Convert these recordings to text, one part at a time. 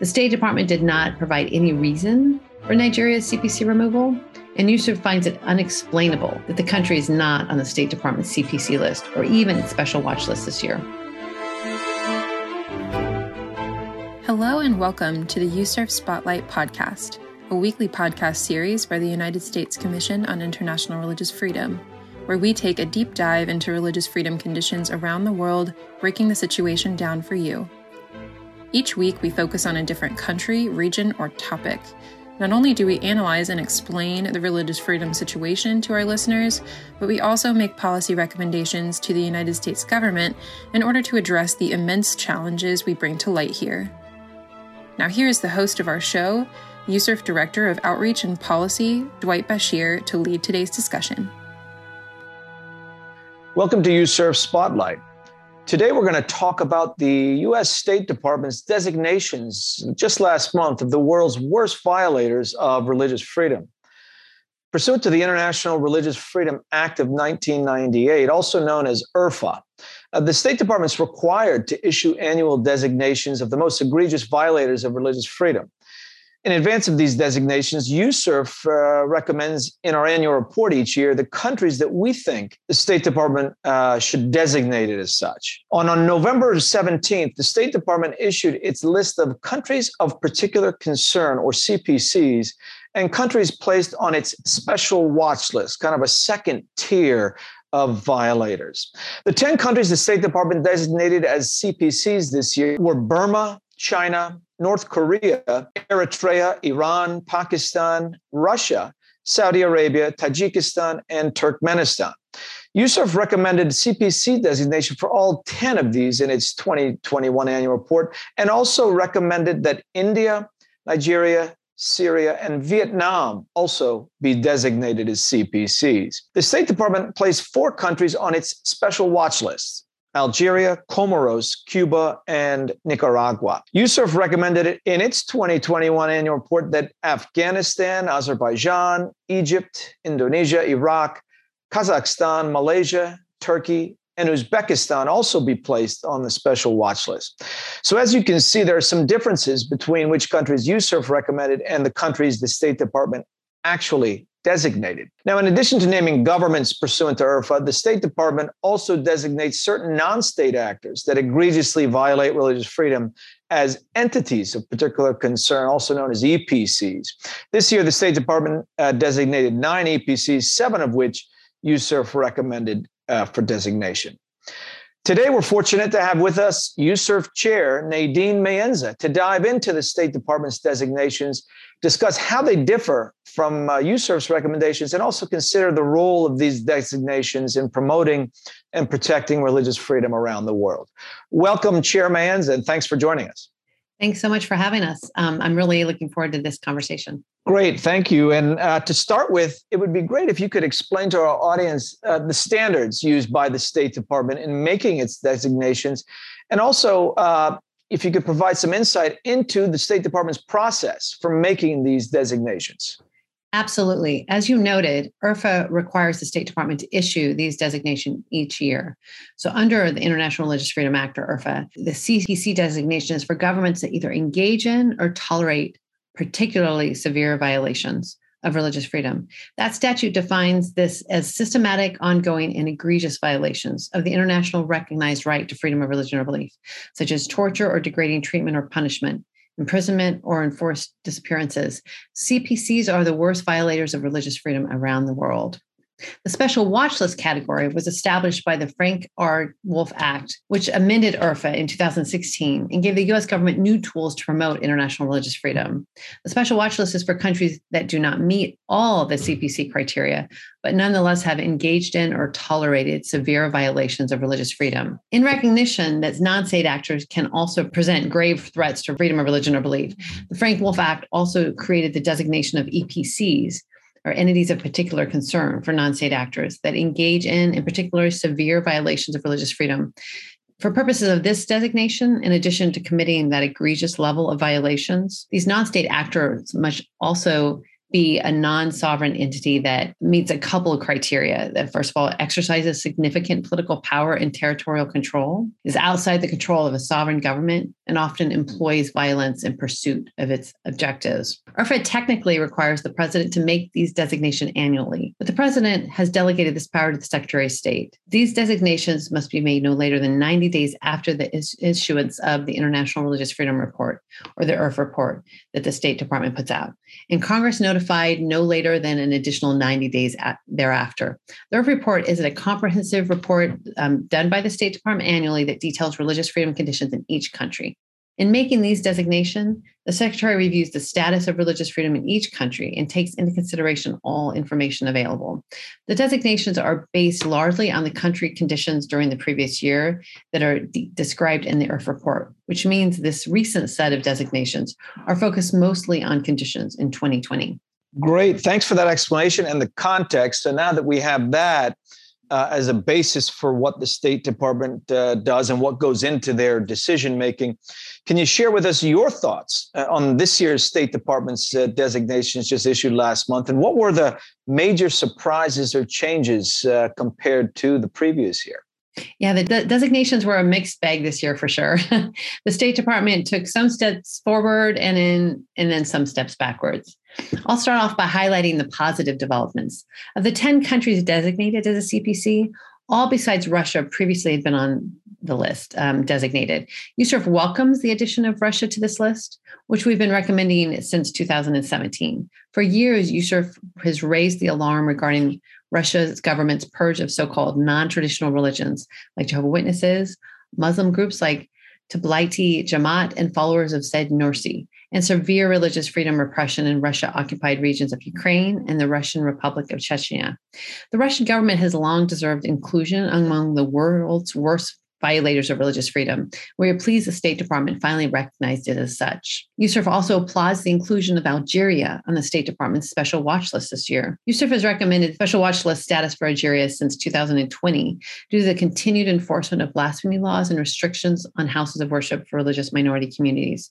The State Department did not provide any reason for Nigeria's CPC removal, and USCIRF finds it unexplainable that the country is not on the State Department's CPC list or even its special watch list this year. Hello, and welcome to the USCIRF Spotlight podcast, a weekly podcast series by the United States Commission on International Religious Freedom, where we take a deep dive into religious freedom conditions around the world, breaking the situation down for you. Each week, we focus on a different country, region, or topic. Not only do we analyze and explain the religious freedom situation to our listeners, but we also make policy recommendations to the United States government in order to address the immense challenges we bring to light here. Now, here is the host of our show, USCIRF Director of Outreach and Policy, Dwight Bashir, to lead today's discussion. Welcome to USCIRF Spotlight. Today, we're going to talk about the U.S. State Department's designations just last month of the world's worst violators of religious freedom. Pursuant to the International Religious Freedom Act of 1998, also known as IRFA, uh, the State Department is required to issue annual designations of the most egregious violators of religious freedom. In advance of these designations, USCIRF uh, recommends in our annual report each year the countries that we think the State Department uh, should designate it as such. On, on November 17th, the State Department issued its list of countries of particular concern, or CPCs, and countries placed on its special watch list, kind of a second tier of violators. The 10 countries the State Department designated as CPCs this year were Burma, China, North Korea, Eritrea, Iran, Pakistan, Russia, Saudi Arabia, Tajikistan, and Turkmenistan. USCIRF recommended CPC designation for all 10 of these in its 2021 annual report, and also recommended that India, Nigeria, Syria, and Vietnam also be designated as CPCs. The State Department placed four countries on its special watch list Algeria, Comoros, Cuba, and Nicaragua. USCIRF recommended in its 2021 annual report that Afghanistan, Azerbaijan, Egypt, Indonesia, Iraq, Kazakhstan, Malaysia, Turkey, and Uzbekistan also be placed on the special watch list. So, as you can see, there are some differences between which countries USCIRF recommended and the countries the State Department actually designated. Now, in addition to naming governments pursuant to IRFA, the State Department also designates certain non state actors that egregiously violate religious freedom as entities of particular concern, also known as EPCs. This year, the State Department uh, designated nine EPCs, seven of which USCIRF recommended uh, for designation. Today, we're fortunate to have with us USCIRF Chair Nadine Maenza to dive into the State Department's designations discuss how they differ from uh, USCIRF's recommendations and also consider the role of these designations in promoting and protecting religious freedom around the world. Welcome, Chair Maenza, and thanks for joining us. Thanks so much for having us. Um, I'm really looking forward to this conversation. Great, thank you. And uh, to start with, it would be great if you could explain to our audience uh, the standards used by the State Department in making its designations, and also uh, if you could provide some insight into the State Department's process for making these designations. Absolutely. As you noted, IRFA requires the State Department to issue these designations each year. So, under the International Religious Freedom Act, or IRFA, the CPC designation is for governments that either engage in or tolerate particularly severe violations of religious freedom. That statute defines this as systematic, ongoing, and egregious violations of the international recognized right to freedom of religion or belief, such as torture or degrading treatment or punishment, imprisonment, or enforced disappearances. CPCs are the worst violators of religious freedom around the world. The special watch list category was established by the Frank R. Wolf Act, which amended IRFA in 2016 and gave the US government new tools to promote international religious freedom. The special watch list is for countries that do not meet all the CPC criteria, but nonetheless have engaged in or tolerated severe violations of religious freedom. In recognition that non state actors can also present grave threats to freedom of religion or belief, the Frank Wolf Act also created the designation of EPCs or entities of particular concern for non state actors that engage in, in particular, severe violations of religious freedom. For purposes of this designation, in addition to committing that egregious level of violations, these non state actors must also be a non sovereign entity that meets a couple of criteria. That, first of all, exercises significant political power and territorial control, is outside the control of a sovereign government, and often employs violence in pursuit of its objectives. IRFA technically requires the president to make these designations annually, but the president has delegated this power to the Secretary of State. These designations must be made no later than 90 days after the is- issuance of the International Religious Freedom Report or the IRF report that the State Department puts out. And Congress notified no later than an additional 90 days at, thereafter. The IRF report is a comprehensive report um, done by the State Department annually that details religious freedom conditions in each country. In making these designations, the Secretary reviews the status of religious freedom in each country and takes into consideration all information available. The designations are based largely on the country conditions during the previous year that are de- described in the IRF report, which means this recent set of designations are focused mostly on conditions in 2020. Great. Thanks for that explanation and the context. So now that we have that, uh, as a basis for what the State Department uh, does and what goes into their decision making. Can you share with us your thoughts uh, on this year's State Department's uh, designations just issued last month? And what were the major surprises or changes uh, compared to the previous year? Yeah, the de- designations were a mixed bag this year for sure. the State Department took some steps forward and in, and then some steps backwards. I'll start off by highlighting the positive developments. Of the 10 countries designated as a CPC, all besides Russia previously had been on the list um, designated. USCIRF welcomes the addition of Russia to this list, which we've been recommending since 2017. For years, USCIRF has raised the alarm regarding Russia's government's purge of so called non traditional religions like Jehovah Witnesses, Muslim groups like Tablighi Jamaat, and followers of Said Nursi, and severe religious freedom repression in Russia occupied regions of Ukraine and the Russian Republic of Chechnya. The Russian government has long deserved inclusion among the world's worst violators of religious freedom. We are pleased the State Department finally recognized it as such. USCIRF also applauds the inclusion of Algeria on the State Department's special watch list this year. USCIRF has recommended special watch list status for Algeria since 2020 due to the continued enforcement of blasphemy laws and restrictions on houses of worship for religious minority communities.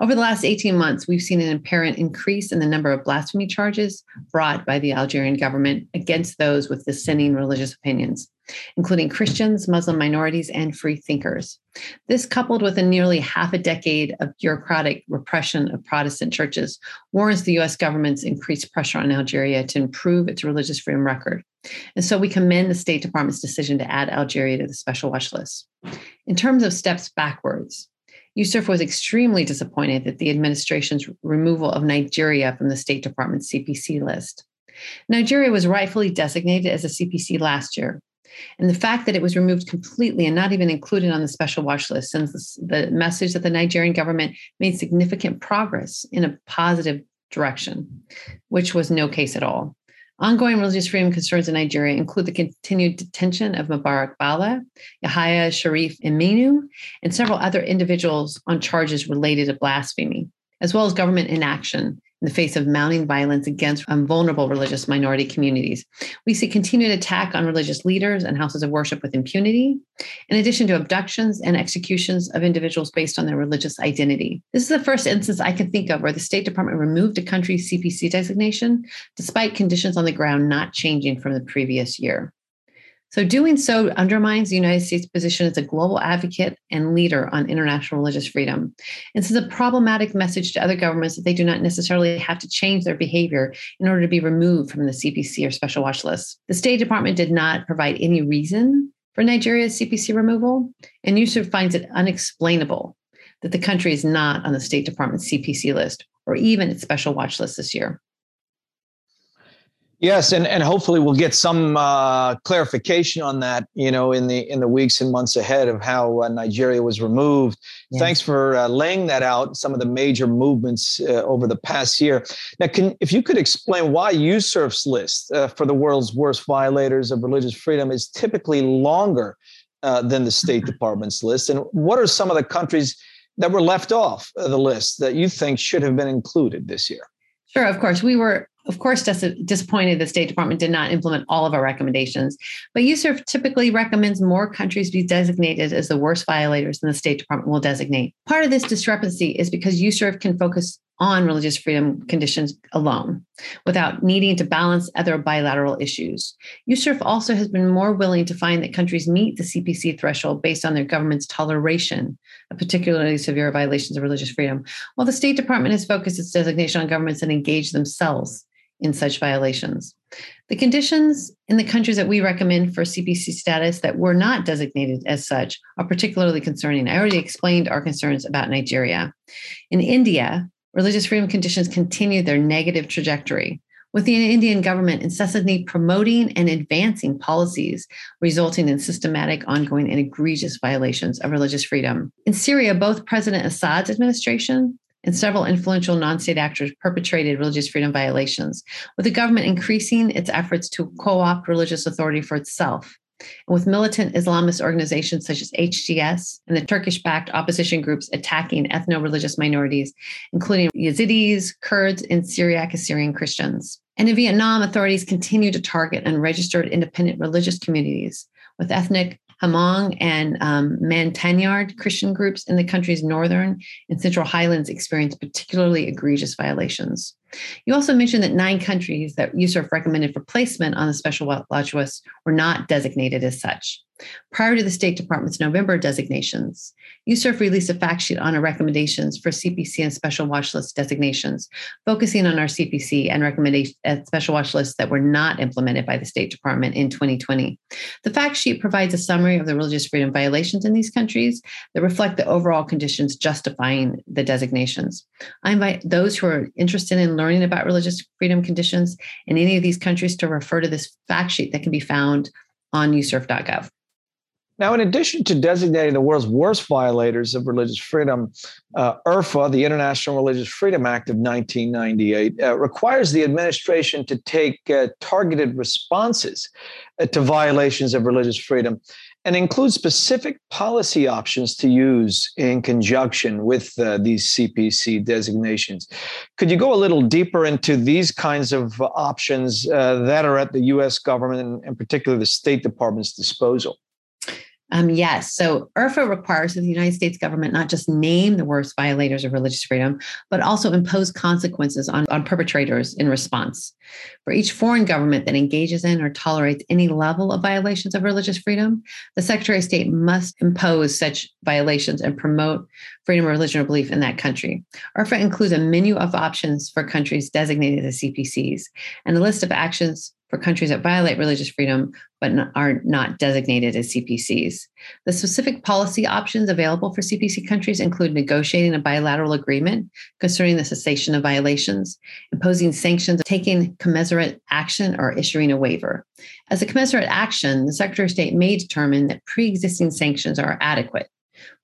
Over the last 18 months, we've seen an apparent increase in the number of blasphemy charges brought by the Algerian government against those with dissenting religious opinions, including Christians, Muslim minorities, and free thinkers. This, coupled with a nearly half a decade of bureaucratic repression of Protestant churches, warrants the US government's increased pressure on Algeria to improve its religious freedom record. And so we commend the State Department's decision to add Algeria to the special watch list. In terms of steps backwards, USCIRF was extremely disappointed that the administration's removal of Nigeria from the State Department's CPC list. Nigeria was rightfully designated as a CPC last year, and the fact that it was removed completely and not even included on the special watch list sends the message that the Nigerian government made significant progress in a positive direction, which was no case at all. Ongoing religious freedom concerns in Nigeria include the continued detention of Mubarak Bala, Yahya Sharif Aminu, and several other individuals on charges related to blasphemy, as well as government inaction in the face of mounting violence against um, vulnerable religious minority communities. We see continued attack on religious leaders and houses of worship with impunity, in addition to abductions and executions of individuals based on their religious identity. This is the first instance I can think of where the State Department removed a country's CPC designation despite conditions on the ground not changing from the previous year. So, doing so undermines the United States' position as a global advocate and leader on international religious freedom. And is a problematic message to other governments that they do not necessarily have to change their behavior in order to be removed from the CPC or special watch list. The State Department did not provide any reason for Nigeria's CPC removal, and USCIRF finds it unexplainable that the country is not on the State Department's CPC list or even its special watch list this year. Yes, and, and hopefully we'll get some uh, clarification on that, you know, in the in the weeks and months ahead of how uh, Nigeria was removed. Thanks for uh, laying that out. Some of the major movements uh, over the past year. Now, can if you could explain why USCIRF's list uh, for the world's worst violators of religious freedom is typically longer uh, than the State Department's list, and what are some of the countries that were left off the list that you think should have been included this year? Sure, of course. We were of course, disappointed the State Department did not implement all of our recommendations, but USCIRF typically recommends more countries be designated as the worst violators than the State Department will designate. Part of this discrepancy is because USCIRF can focus on religious freedom conditions alone without needing to balance other bilateral issues. USCIRF also has been more willing to find that countries meet the CPC threshold based on their government's toleration of particularly severe violations of religious freedom, while the State Department has focused its designation on governments that engage themselves in such violations. The conditions in the countries that we recommend for CPC status that were not designated as such are particularly concerning. I already explained our concerns about Nigeria. In India, religious freedom conditions continue their negative trajectory, with the Indian government incessantly promoting and advancing policies resulting in systematic, ongoing, and egregious violations of religious freedom. In Syria, both President Assad's administration and several influential non state actors perpetrated religious freedom violations, with the government increasing its efforts to co opt religious authority for itself. And with militant Islamist organizations such as HTS and the Turkish backed opposition groups attacking ethno religious minorities, including Yazidis, Kurds, and Syriac Assyrian Christians. And in Vietnam, authorities continue to target unregistered independent religious communities, with ethnic Hmong and um, Montagnard Christian groups in the country's northern and central highlands experienced particularly egregious violations. You also mentioned that nine countries that USCIRF recommended for placement on the special watch list were not designated as such. Prior to the State Department's November designations, USCIRF released a fact sheet on our recommendations for CPC and special watch list designations, focusing on our CPC and special watch lists that were not implemented by the State Department in 2020. The fact sheet provides a summary of the religious freedom violations in these countries that reflect the overall conditions justifying the designations. I invite those who are interested in learning about religious freedom conditions in any of these countries to refer to this fact sheet that can be found on uscirf.gov. Now, in addition to designating the world's worst violators of religious freedom, uh, IRFA, the International Religious Freedom Act of 1998, uh, requires the administration to take uh, targeted responses uh, to violations of religious freedom and includes specific policy options to use in conjunction with uh, these CPC designations. Could you go a little deeper into these kinds of options uh, that are at the US government and, and particularly the State Department's disposal? Um, yes. So IRFA requires that the United States government not just name the worst violators of religious freedom, but also impose consequences on, on perpetrators in response. For each foreign government that engages in or tolerates any level of violations of religious freedom, the Secretary of State must impose such violations and promote freedom of religion or belief in that country. IRFA includes a menu of options for countries designated as CPCs and a list of actions for countries that violate religious freedom but are not designated as CPCs. The specific policy options available for CPC countries include negotiating a bilateral agreement concerning the cessation of violations, imposing sanctions, taking commensurate action, or issuing a waiver. As a commensurate action, the Secretary of State may determine that pre existing sanctions are adequate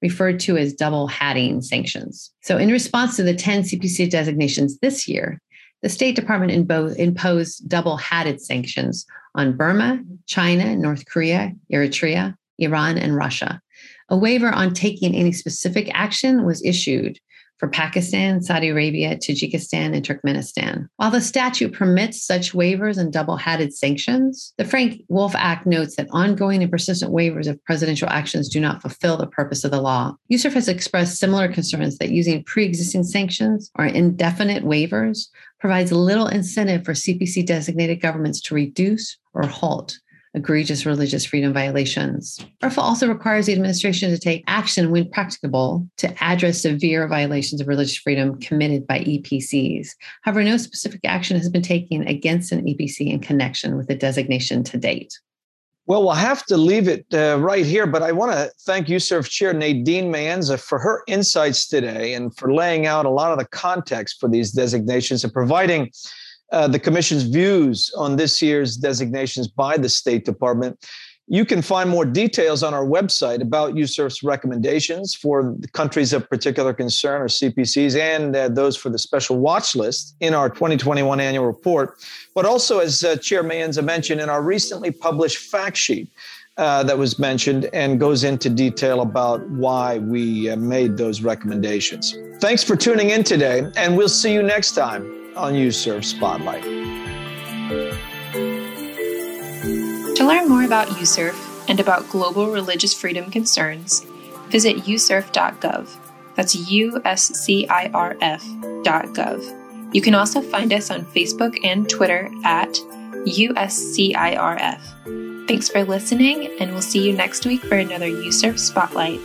referred to as double hatting sanctions. So, in response to the 10 CPC designations this year, the State Department imposed double hatted sanctions on Burma, China, North Korea, Eritrea, Iran, and Russia. A waiver on taking any specific action was issued for Pakistan, Saudi Arabia, Tajikistan, and Turkmenistan. While the statute permits such waivers and double hatted sanctions, the Frank Wolf Act notes that ongoing and persistent waivers of presidential actions do not fulfill the purpose of the law. USCIRF has expressed similar concerns that using pre existing sanctions or indefinite waivers provides little incentive for CPC designated governments to reduce or halt egregious religious freedom violations. IRFA also requires the administration to take action when practicable to address severe violations of religious freedom committed by EPCs. However, no specific action has been taken against an EPC in connection with the designation to date. Well, we'll have to leave it uh, right here, but I want to thank USCIRF Chair Nadine Maenza for her insights today and for laying out a lot of the context for these designations and providing uh, the Commission's views on this year's designations by the State Department. You can find more details on our website about USCIRF's recommendations for countries of particular concern or CPCs and uh, those for the special watch list in our 2021 annual report. But also, as uh, Chair Maenza mentioned, in our recently published fact sheet uh, that was mentioned and goes into detail about why we uh, made those recommendations. Thanks for tuning in today, and we'll see you next time on USCIRF Spotlight. To learn more about USCIRF and about global religious freedom concerns, visit uscirf.gov. That's uscirf.gov. You can also find us on Facebook and Twitter at USCIRF. Thanks for listening, and we'll see you next week for another USCIRF Spotlight.